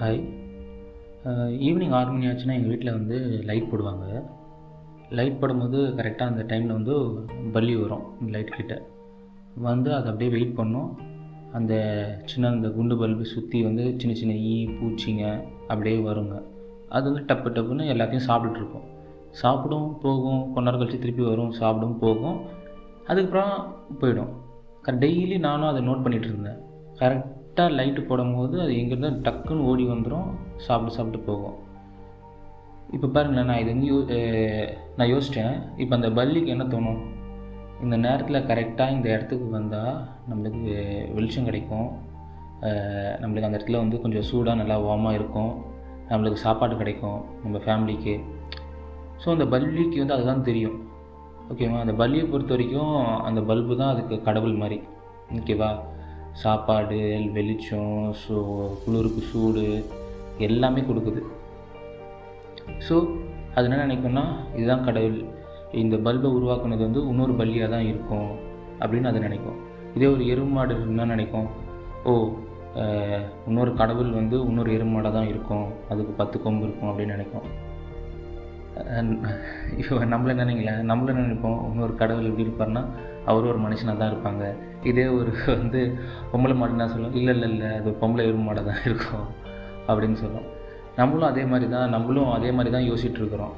Hi evening uh, ஆறு மணி ஆச்சுன்னா எங்கள் வீட்டில் வந்து லைட் போடுவாங்க. லைட் போடும்போது கரெக்டாக அந்த டைமில் வந்து பல்லி வரும் லைட் கிட்ட. வந்து அதை அப்படியே வெயிட் பண்ணும். அந்த சின்ன அந்த குண்டு பல்பு சுற்றி வந்து சின்ன சின்ன ஈ பூச்சிங்க அப்படியே வருங்க. அது வந்து டப்பு டப்புன்னு எல்லாத்தையும் சாப்பிட்டுட்ருக்கும் சாப்பிடும் போகும் கொஞ்ச நேரம் கழிச்சு திருப்பி வரும் சாப்பிடும் போகும். அதுக்கப்புறம் போயிடும். டெய்லி நானும் அதை நோட் பண்ணிகிட்டு இருந்தேன். கரெக்ட் கரெக்டாக லைட்டு போடும்போது அது எங்கேருந்து டக்குன்னு ஓடி வந்துடும் சாப்பிட்டு சாப்பிட்டு போகும். இப்போ பாருங்களேன் நான் இது வந்து யோ நான் யோசித்தேன் இப்போ அந்த பல்லிக்கு என்ன தோணும்? இந்த நேரத்தில் கரெக்டாக இந்த இடத்துக்கு வந்தால் நம்மளுக்கு வெளிச்சம் கிடைக்கும். நம்மளுக்கு அந்த இடத்துல வந்து கொஞ்சம் சூடாக நல்லா வார்மாக இருக்கும். நம்மளுக்கு சாப்பாடு கிடைக்கும் நம்ம ஃபேமிலிக்கு ஸோ அந்த பல்லிக்கு வந்து அதுதான் தெரியும். ஓகேவா அந்த பல்லியை பொறுத்த வரைக்கும் அந்த பல்பு தான் அதுக்கு கடவுள் மாதிரி. ஓகேவா சாப்பாடு வெளிச்சம் ஸோ குளிருக்கு சூடு எல்லாமே கொடுக்குது. ஸோ அது என்ன நினைக்கும்னா இதுதான் கடவுள். இந்த பல்பை உருவாக்குனது வந்து இன்னொரு பல்லியாக தான் இருக்கும் அப்படின்னு அது நினைக்கும். இதே ஒரு எருமாடு என்ன நினைக்கும்? ஓ இன்னொரு கடவுள் வந்து இன்னொரு எருமாடாக தான் இருக்கும். அதுக்கு பத்து கொம்பு இருக்கும் அப்படின்னு நினைக்கும். இப்போ நம்மள நினைங்களேன் நம்மள நினைப்போம் இன்னொரு கடவுள் எப்படி இருப்பார்னா அவரும் ஒரு மனுஷனாக தான் இருப்பாங்க. இதே ஒரு வந்து பொம்பளை மாடுனா சொல்லும் இல்லை இல்லை இல்லை அது பொம்பளை பொம்பளை மாடாக தான் இருக்கும் அப்படின்னு சொல்லும் நம்மளும் அதே மாதிரி தான் நம்மளும் அதே மாதிரி தான் யோசிச்சுட்ருக்குறோம்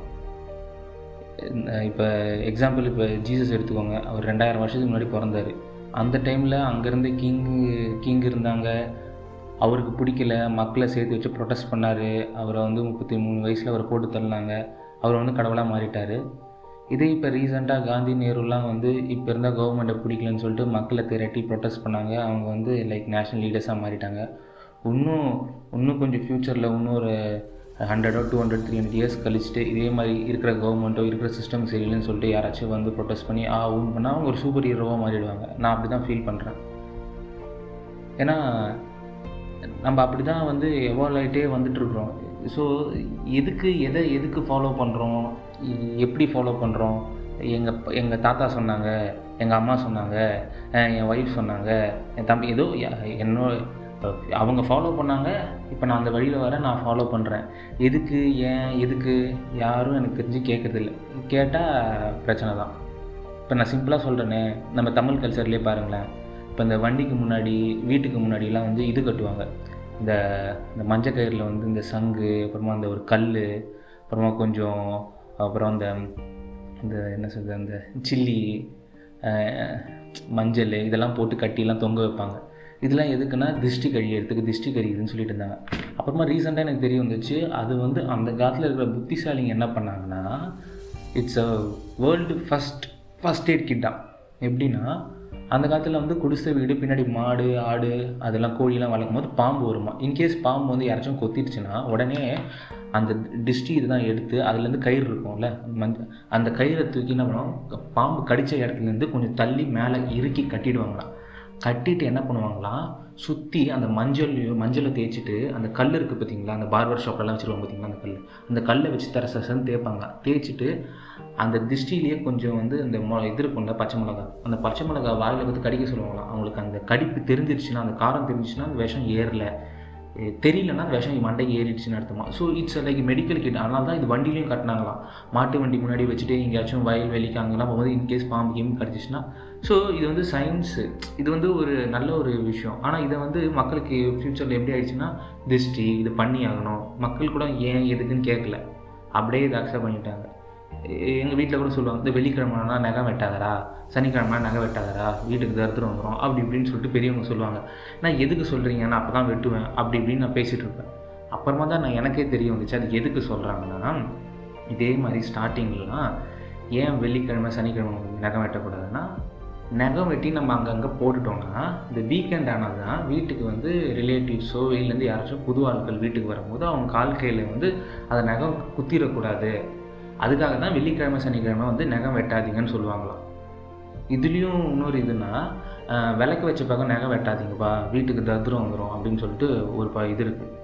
இப்போ எக்ஸாம்பிள் இப்போ ஜீசஸ் எடுத்துக்கோங்க அவர் ரெண்டாயிரம் வருஷத்துக்கு முன்னாடி பிறந்தார். அந்த டைமில் அங்கேருந்து கிங்கு கிங் இருந்தாங்க. அவருக்கு பிடிக்கல மக்களை சேர்த்து வச்சு ப்ரொட்டஸ்ட் பண்ணார். அவரை வந்து முப்பத்தி மூணு வயசில் அவரை போட்டு தள்ளினாங்க. அவர் வந்து கடவுளாக மாறிட்டார். இதே இப்போ ரீசெண்டாக காந்தி நேருலாம் வந்து இப்போ இருந்தால் கவர்மெண்ட்டை பிடிக்கலன்னு சொல்லிட்டு மக்களை திரட்டி ப்ரொட்டஸ்ட் பண்ணாங்க. அவங்க வந்து லைக் நேஷ்னல் லீடர்ஸாக மாறிட்டாங்க. இன்னும் இன்னும் கொஞ்சம் ஃப்யூச்சரில் இன்னும் ஒரு ஹண்ட்ரடோ two hundred three hundred years கழிச்சுட்டு இதே மாதிரி இருக்கிற கவர்மெண்ட்டோ இருக்கிற சிஸ்டம் சரியில்லைன்னு சொல்லிட்டு யாராச்சும் வந்து ப்ரொட்டஸ்ட் பண்ணி ஆ ஊன் பண்ணால் அவங்க ஒரு சூப்பர் ஹீரோவாக மாறிடுவாங்க. நான் அப்படி தான் ஃபீல் பண்ணுறேன் ஏன்னா நம்ம அப்படி தான் வந்து எவால்வ் ஆகிட்டே வந்துட்டுருக்குறோம் ஸோ எதுக்கு எதை எதுக்கு ஃபாலோ பண்ணுறோம் எப்படி ஃபாலோ பண்ணுறோம் எங்கள் எங்கள் தாத்தா சொன்னாங்க எங்கள் அம்மா சொன்னாங்க என் ஒய்ஃப் சொன்னாங்க என் தம்பி ஏதோ ய- என்னோ அவங்க ஃபாலோ பண்ணாங்க. இப்போ நான் அந்த வழியில் வரேன் நான் ஃபாலோ பண்ணுறேன் எதுக்கு ஏன் எதுக்கு யாரும் எனக்கு தெரிஞ்சு கேட்குறதில்ல கேட்டால் பிரச்சனை தான். இப்போ நான் சிம்பிளாக சொல்கிறேனே நம்ம தமிழ் கல்ச்சர்லேயே பாருங்களேன். இப்போ இந்த வண்டிக்கு முன்னாடி வீட்டுக்கு முன்னாடிலாம் வந்து இது கட்டுவாங்க. இந்த இந்த மஞ்சள் கயிறில் வந்து இந்த சங்கு அப்புறமா அந்த ஒரு கல் அப்புறமா கொஞ்சம் அப்புறம் அந்த இந்த என்ன சொல்கிறது அந்த சில்லி மஞ்சள் இதெல்லாம் போட்டு கட்டிலாம் தொங்க வைப்பாங்க. இதெல்லாம் எதுக்குன்னா திருஷ்டி கழியறதுக்கு திருஷ்டி கழியுதுன்னு சொல்லிட்டு இருந்தாங்க. அப்புறமா ரீசெண்டாக எனக்கு தெரிய வந்துச்சு அது வந்து அந்த காலத்தில் இருக்கிற புத்திசாலிங்க என்ன பண்ணாங்கன்னா it's a world first first aid கிட்டா எப்படின்னா அந்த காலத்தில் வந்து குடிசை வீடு பின்னாடி மாடு ஆடு அதெல்லாம் கோழிலாம் வளர்க்கும் போது பாம்பு வருமா. இன்கேஸ் பாம்பு வந்து யாராச்சும் கொத்திடுச்சுன்னா உடனே அந்த டிஸ்டி இதுதான் எடுத்து அதுலேருந்து கயிறு இருக்கும்ல மஞ்ச அந்த கயிறை தூக்கி என்ன பண்ணுவோம் பாம்பு கடித்த இடத்துலேருந்து கொஞ்சம் தள்ளி மேலே இறுக்கி கட்டிடுவாங்களாம். கட்டிட்டு என்ன பண்ணுவாங்களாம் சுற்றி அந்த மஞ்சள் மஞ்சளை தேய்ச்சிட்டு அந்த கல் இருக்குது பார்த்தீங்களா அந்த பார்பர் ஷாப்லலாம் வச்சுருவாங்க பார்த்தீங்களா அந்த கல். அந்த கல்லை வச்சு தர சசன்னு தேய்ப்பாங்க. தேய்ச்சிட்டு அந்த திஷ்டிலேயே கொஞ்சம் வந்து இந்த மொ இது இருக்கும்ல பச்சை மிளகா அந்த பச்சை மிளகா வாயில் வந்து கடிக்க சொல்லுவாங்களாம். அவங்களுக்கு அந்த கடிப்பு தெரிஞ்சிருச்சுன்னா அந்த காரம் தெரிஞ்சிச்சுன்னா அந்த விஷம் ஏறல. தெரியலன்னா அந்த விஷம் மண்டைக்கு ஏறிடுச்சுன்னு அர்த்தமா? So it's like medical kit அதனால தான் இது வண்டிலையும் கட்டினாங்களாம். மாட்டு வண்டி முன்னாடி வச்சுட்டு எங்கேயாச்சும் வயல் வெளிக்கு அங்கெல்லாம் போகும்போது இன்கேஸ் பாம்பு கேம் கிடச்சிச்சுன்னா. ஸோ இது வந்து சயின்ஸு இது வந்து ஒரு நல்ல ஒரு விஷயம். ஆனால் இதை வந்து மக்களுக்கு ஃப்யூச்சரில் எப்படி ஆயிடுச்சுன்னா திருஷ்டி இது பண்ணி ஆகணும் மக்கள் கூட ஏன் எதுக்குன்னு கேட்கல. அப்படியே இதை அக்செப்ட் பண்ணிட்டாங்க. எங்கள் வீட்டில் கூட சொல்லுவாங்க இந்த வெள்ளிக்கிழமைனா நகை வெட்டாதரா சனிக்கிழமை நகை வெட்டாதரா வீட்டுக்கு தருத்திரம் வந்துடும் அப்படி இப்படின்னு சொல்லிட்டு பெரியவங்க சொல்லுவாங்க. நான் எதுக்கு சொல்கிறீங்க நான் அப்போ தான் வெட்டுவேன் அப்படி இப்படின்னு நான் பேசிகிட்டு இருப்பேன். அப்புறமா தான் நான் எனக்கே தெரிய வந்துச்சு அது எதுக்கு சொல்கிறாங்கன்னா இதே மாதிரி ஸ்டார்டிங்லாம் ஏன் வெள்ளிக்கிழமை சனிக்கிழமை நகம் வெட்டக்கூடாதுன்னா நகம் வெட்டி நம்ம அங்கங்கே போட்டுட்டோம்னா இந்த வீக்கெண்ட் ஆனால் தான் வீட்டுக்கு வந்து ரிலேட்டிவ்ஸோ வெளிலேருந்து யாராச்சும் புது ஆட்கள் வீட்டுக்கு வரும்போது அவங்க கால் கையில் வந்து அதை நகம் குத்திடக்கூடாது. அதுக்காக தான் வெள்ளிக்கிழமை சனிக்கிழமை வந்து நகம் வெட்டாதீங்கன்னு சொல்லுவாங்களாம். இதுலேயும் இன்னொரு இதுனா விளக்கு வச்ச பக்கம் நகம் வெட்டாதீங்கப்பா வீட்டுக்கு தத்ரம் வந்துடும் அப்படின்னு சொல்லிட்டு ஒரு ப இது இருக்குது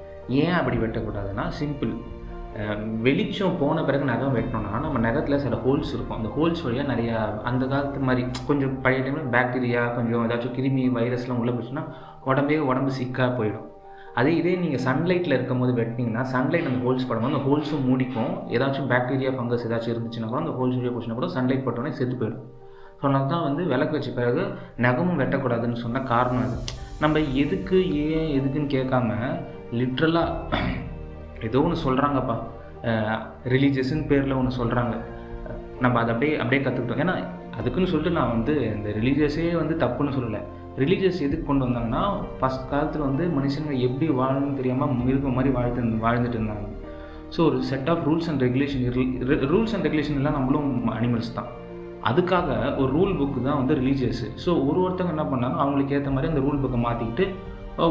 ஏன் அப்படி வெட்டக்கூடாதுன்னா சிம்பிள். வெளிச்சம் போன பிறகு நகம் வெட்டணும்னா நம்ம நகத்தில் சில ஹோல்ஸ் இருக்கும். அந்த ஹோல்ஸ் வழியாக நிறையா அந்த காலத்து மாதிரி கொஞ்சம் பழைய டைமில் பாக்டீரியா கொஞ்சம் ஏதாச்சும் கிருமி வைரஸ்லாம் உள்ளே போச்சுன்னா உடம்பே உடம்பு சிக்காக போயிடும். அதே இதே நீங்கள் சன்லைட்டில் இருக்கும் போது வெட்டினீங்கன்னா சன்லைட் அந்த ஹோல்ஸ் படும்போது அந்த ஹோல்ஸும் மூடிக்கும். ஏதாச்சும் பாக்டீரியா ஃபங்கஸ் ஏதாச்சும் இருந்துச்சுன்னா கூட அந்த ஹோல்ஸ் வெளியே போச்சுன்னா கூட சன்லைட் பட்டோன்னே செத்து போயிடும். ஸோ அதனால தான் வந்து விளக்கு வச்ச பிறகு நகமும் வெட்டக்கூடாதுன்னு சொன்ன காரணம் அது. நம்ம எதுக்கு ஏன் எதுக்குன்னு கேட்காம லிட்ரலாக ஏதோ ஒன்று சொல்கிறாங்கப்பா ரிலீஜியஸ்ன்னு பேரில் ஒன்று சொல்கிறாங்க நம்ம அதை அப்படியே அப்படியே கற்றுக்கிட்டோம் ஏன்னா அதுக்குன்னு சொல்லிட்டு நான் வந்து இந்த ரிலீஜியஸே வந்து தப்புன்னு சொல்லலை. ரிலீஜியஸ் எதுக்கு கொண்டு வந்தாங்கன்னா ஃபஸ்ட் காலத்தில் வந்து மனுஷங்க எப்படி வாழணும்னு தெரியாமல் மிருகம் மாதிரி வாழ்த்து வாழ்ந்துட்டு இருந்தாங்க. ஸோ ஒரு set of rules and regulation rules and regulation எல்லாம் நம்மளும் அனிமல்ஸ் தான். அதுக்காக ஒரு ரூல் புக்கு தான் வந்து ரிலீஜியஸ் ஸோ ஒரு ஒருத்தவங்க என்ன பண்ணாங்க அவங்களுக்கு ஏற்ற மாதிரி அந்த ரூல் புக்கை மாற்றிக்கிட்டு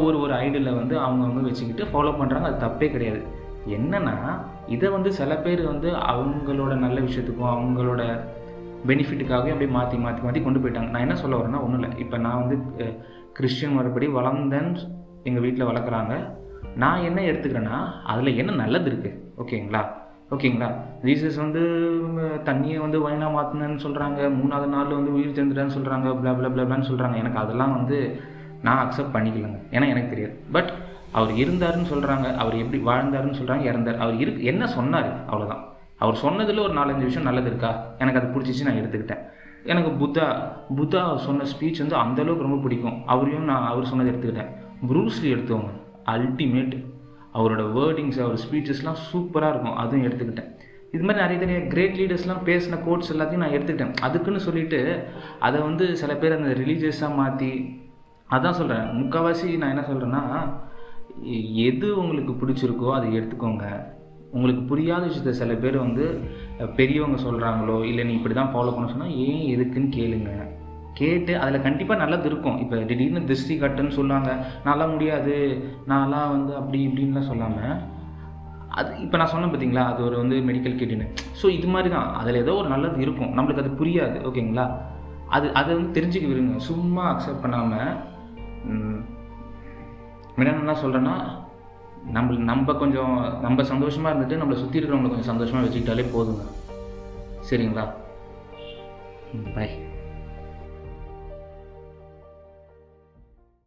ஒரு ஒரு ஐடியில் வந்து அவங்கவுங்க வச்சுக்கிட்டு ஃபாலோ பண்ணுறாங்க அது தப்பே கிடையாது. என்னென்னா இதை வந்து சில பேர் வந்து அவங்களோட நல்ல விஷயத்துக்கும் அவங்களோட பெனிஃபிட்டுக்காகவே அப்படியே மாற்றி மாற்றி மாற்றி கொண்டு போயிட்டாங்க. நான் என்ன சொல்ல வரேன்னா ஒன்றும் இல்லை. இப்போ நான் வந்து கிறிஸ்டின் மறுபடி வளர்ந்தேன்னு எங்கள் வீட்டில் வளர்க்குறாங்க. நான் என்ன எடுத்துக்கிறேன்னா அதில் என்ன நல்லது இருக்குது ஓகேங்களா? ஓகேங்களா? ஜீசஸ் வந்து தண்ணியை வந்து வயனாக மாற்றினேன்னு சொல்கிறாங்க மூணாவது நாள் வந்து உயிர் தெரிந்துட்டான்னு சொல்கிறாங்க பிளா பிளா பிளான்னு சொல்கிறாங்க எனக்கு அதெல்லாம் வந்து நான் அக்செப்ட் பண்ணிக்கலங்க. ஏன்னா எனக்கு தெரியாது. பட் அவர் இருந்தாருன்னு சொல்கிறாங்க அவர் எப்படி வாழ்ந்தாருன்னு சொல்கிறாங்க இறந்தார். அவர் இருக்கு என்ன சொன்னார்? அவ்வளோதான் அவர் சொன்னதில் ஒரு நாலஞ்சு விஷயம் நல்லது இருக்கா எனக்கு அது பிடிச்சிச்சு நான் எடுத்துக்கிட்டேன். எனக்கு புத்தா புத்தா சொன்ன ஸ்பீச் வந்து அந்தளவுக்கு ரொம்ப பிடிக்கும். அவரையும் நான் அவர் சொன்னதை எடுத்துக்கிட்டேன். ப்ரூஸ்லி எடுத்தவங்க அல்டிமேட் அவரோட வேர்டிங்ஸ் அவர் ஸ்பீச்சஸ்லாம் சூப்பராக இருக்கும். அதுவும் எடுத்துக்கிட்டேன். இது மாதிரி நிறைய நிறைய கிரேட் லீடர்ஸ்லாம் பேசின கோட்ஸ் எல்லாத்தையும் நான் எடுத்துக்கிட்டேன். அதுக்குன்னு சொல்லிட்டு அதை வந்து சில பேர் அந்த ரிலீஜியஸாக மாற்றி அதான் சொல்கிறேன் முக்கால்வாசி நான் என்ன சொல்கிறேன்னா எது உங்களுக்கு பிடிச்சிருக்கோ அதை எடுத்துக்கோங்க. உங்களுக்கு புரியாத விஷயத்த சில பேர் வந்து பெரியவங்க சொல்கிறாங்களோ இல்லை நீ இப்படி தான் ஃபாலோ பண்ண சொன்னால் ஏன் எதுக்குன்னு கேளுங்க. கேட்டு அதில் கண்டிப்பாக நல்லது இருக்கும். இப்போ திடீர்னு திருஷ்டி கட்டுன்னு சொல்லுவாங்க நல்லா முடியாது நான்லாம் வந்து அப்படி இப்படின்லாம் சொல்லாமல் அது இப்போ நான் சொன்னேன் பார்த்தீங்களா அது ஒரு வந்து மெடிக்கல் கிட்டுன்னு ஸோ இது மாதிரி தான் அதில் ஏதோ ஒரு நல்லது இருக்கும். நம்மளுக்கு அது புரியாது ஓகேங்களா? அது அதை வந்து தெரிஞ்சுக்க விருங்க சும்மா அக்செப்ட் பண்ணாமல் என்ன சொல்கிறேன்னா நம்ம நம்ம கொஞ்சம் நம்ம சந்தோஷமாக இருந்துட்டு நம்மளை சுற்றி இருக்கிறவங்களை கொஞ்சம் சந்தோஷமாக வச்சுக்கிட்டாலே போதுங்க. சரிங்களா? பாய்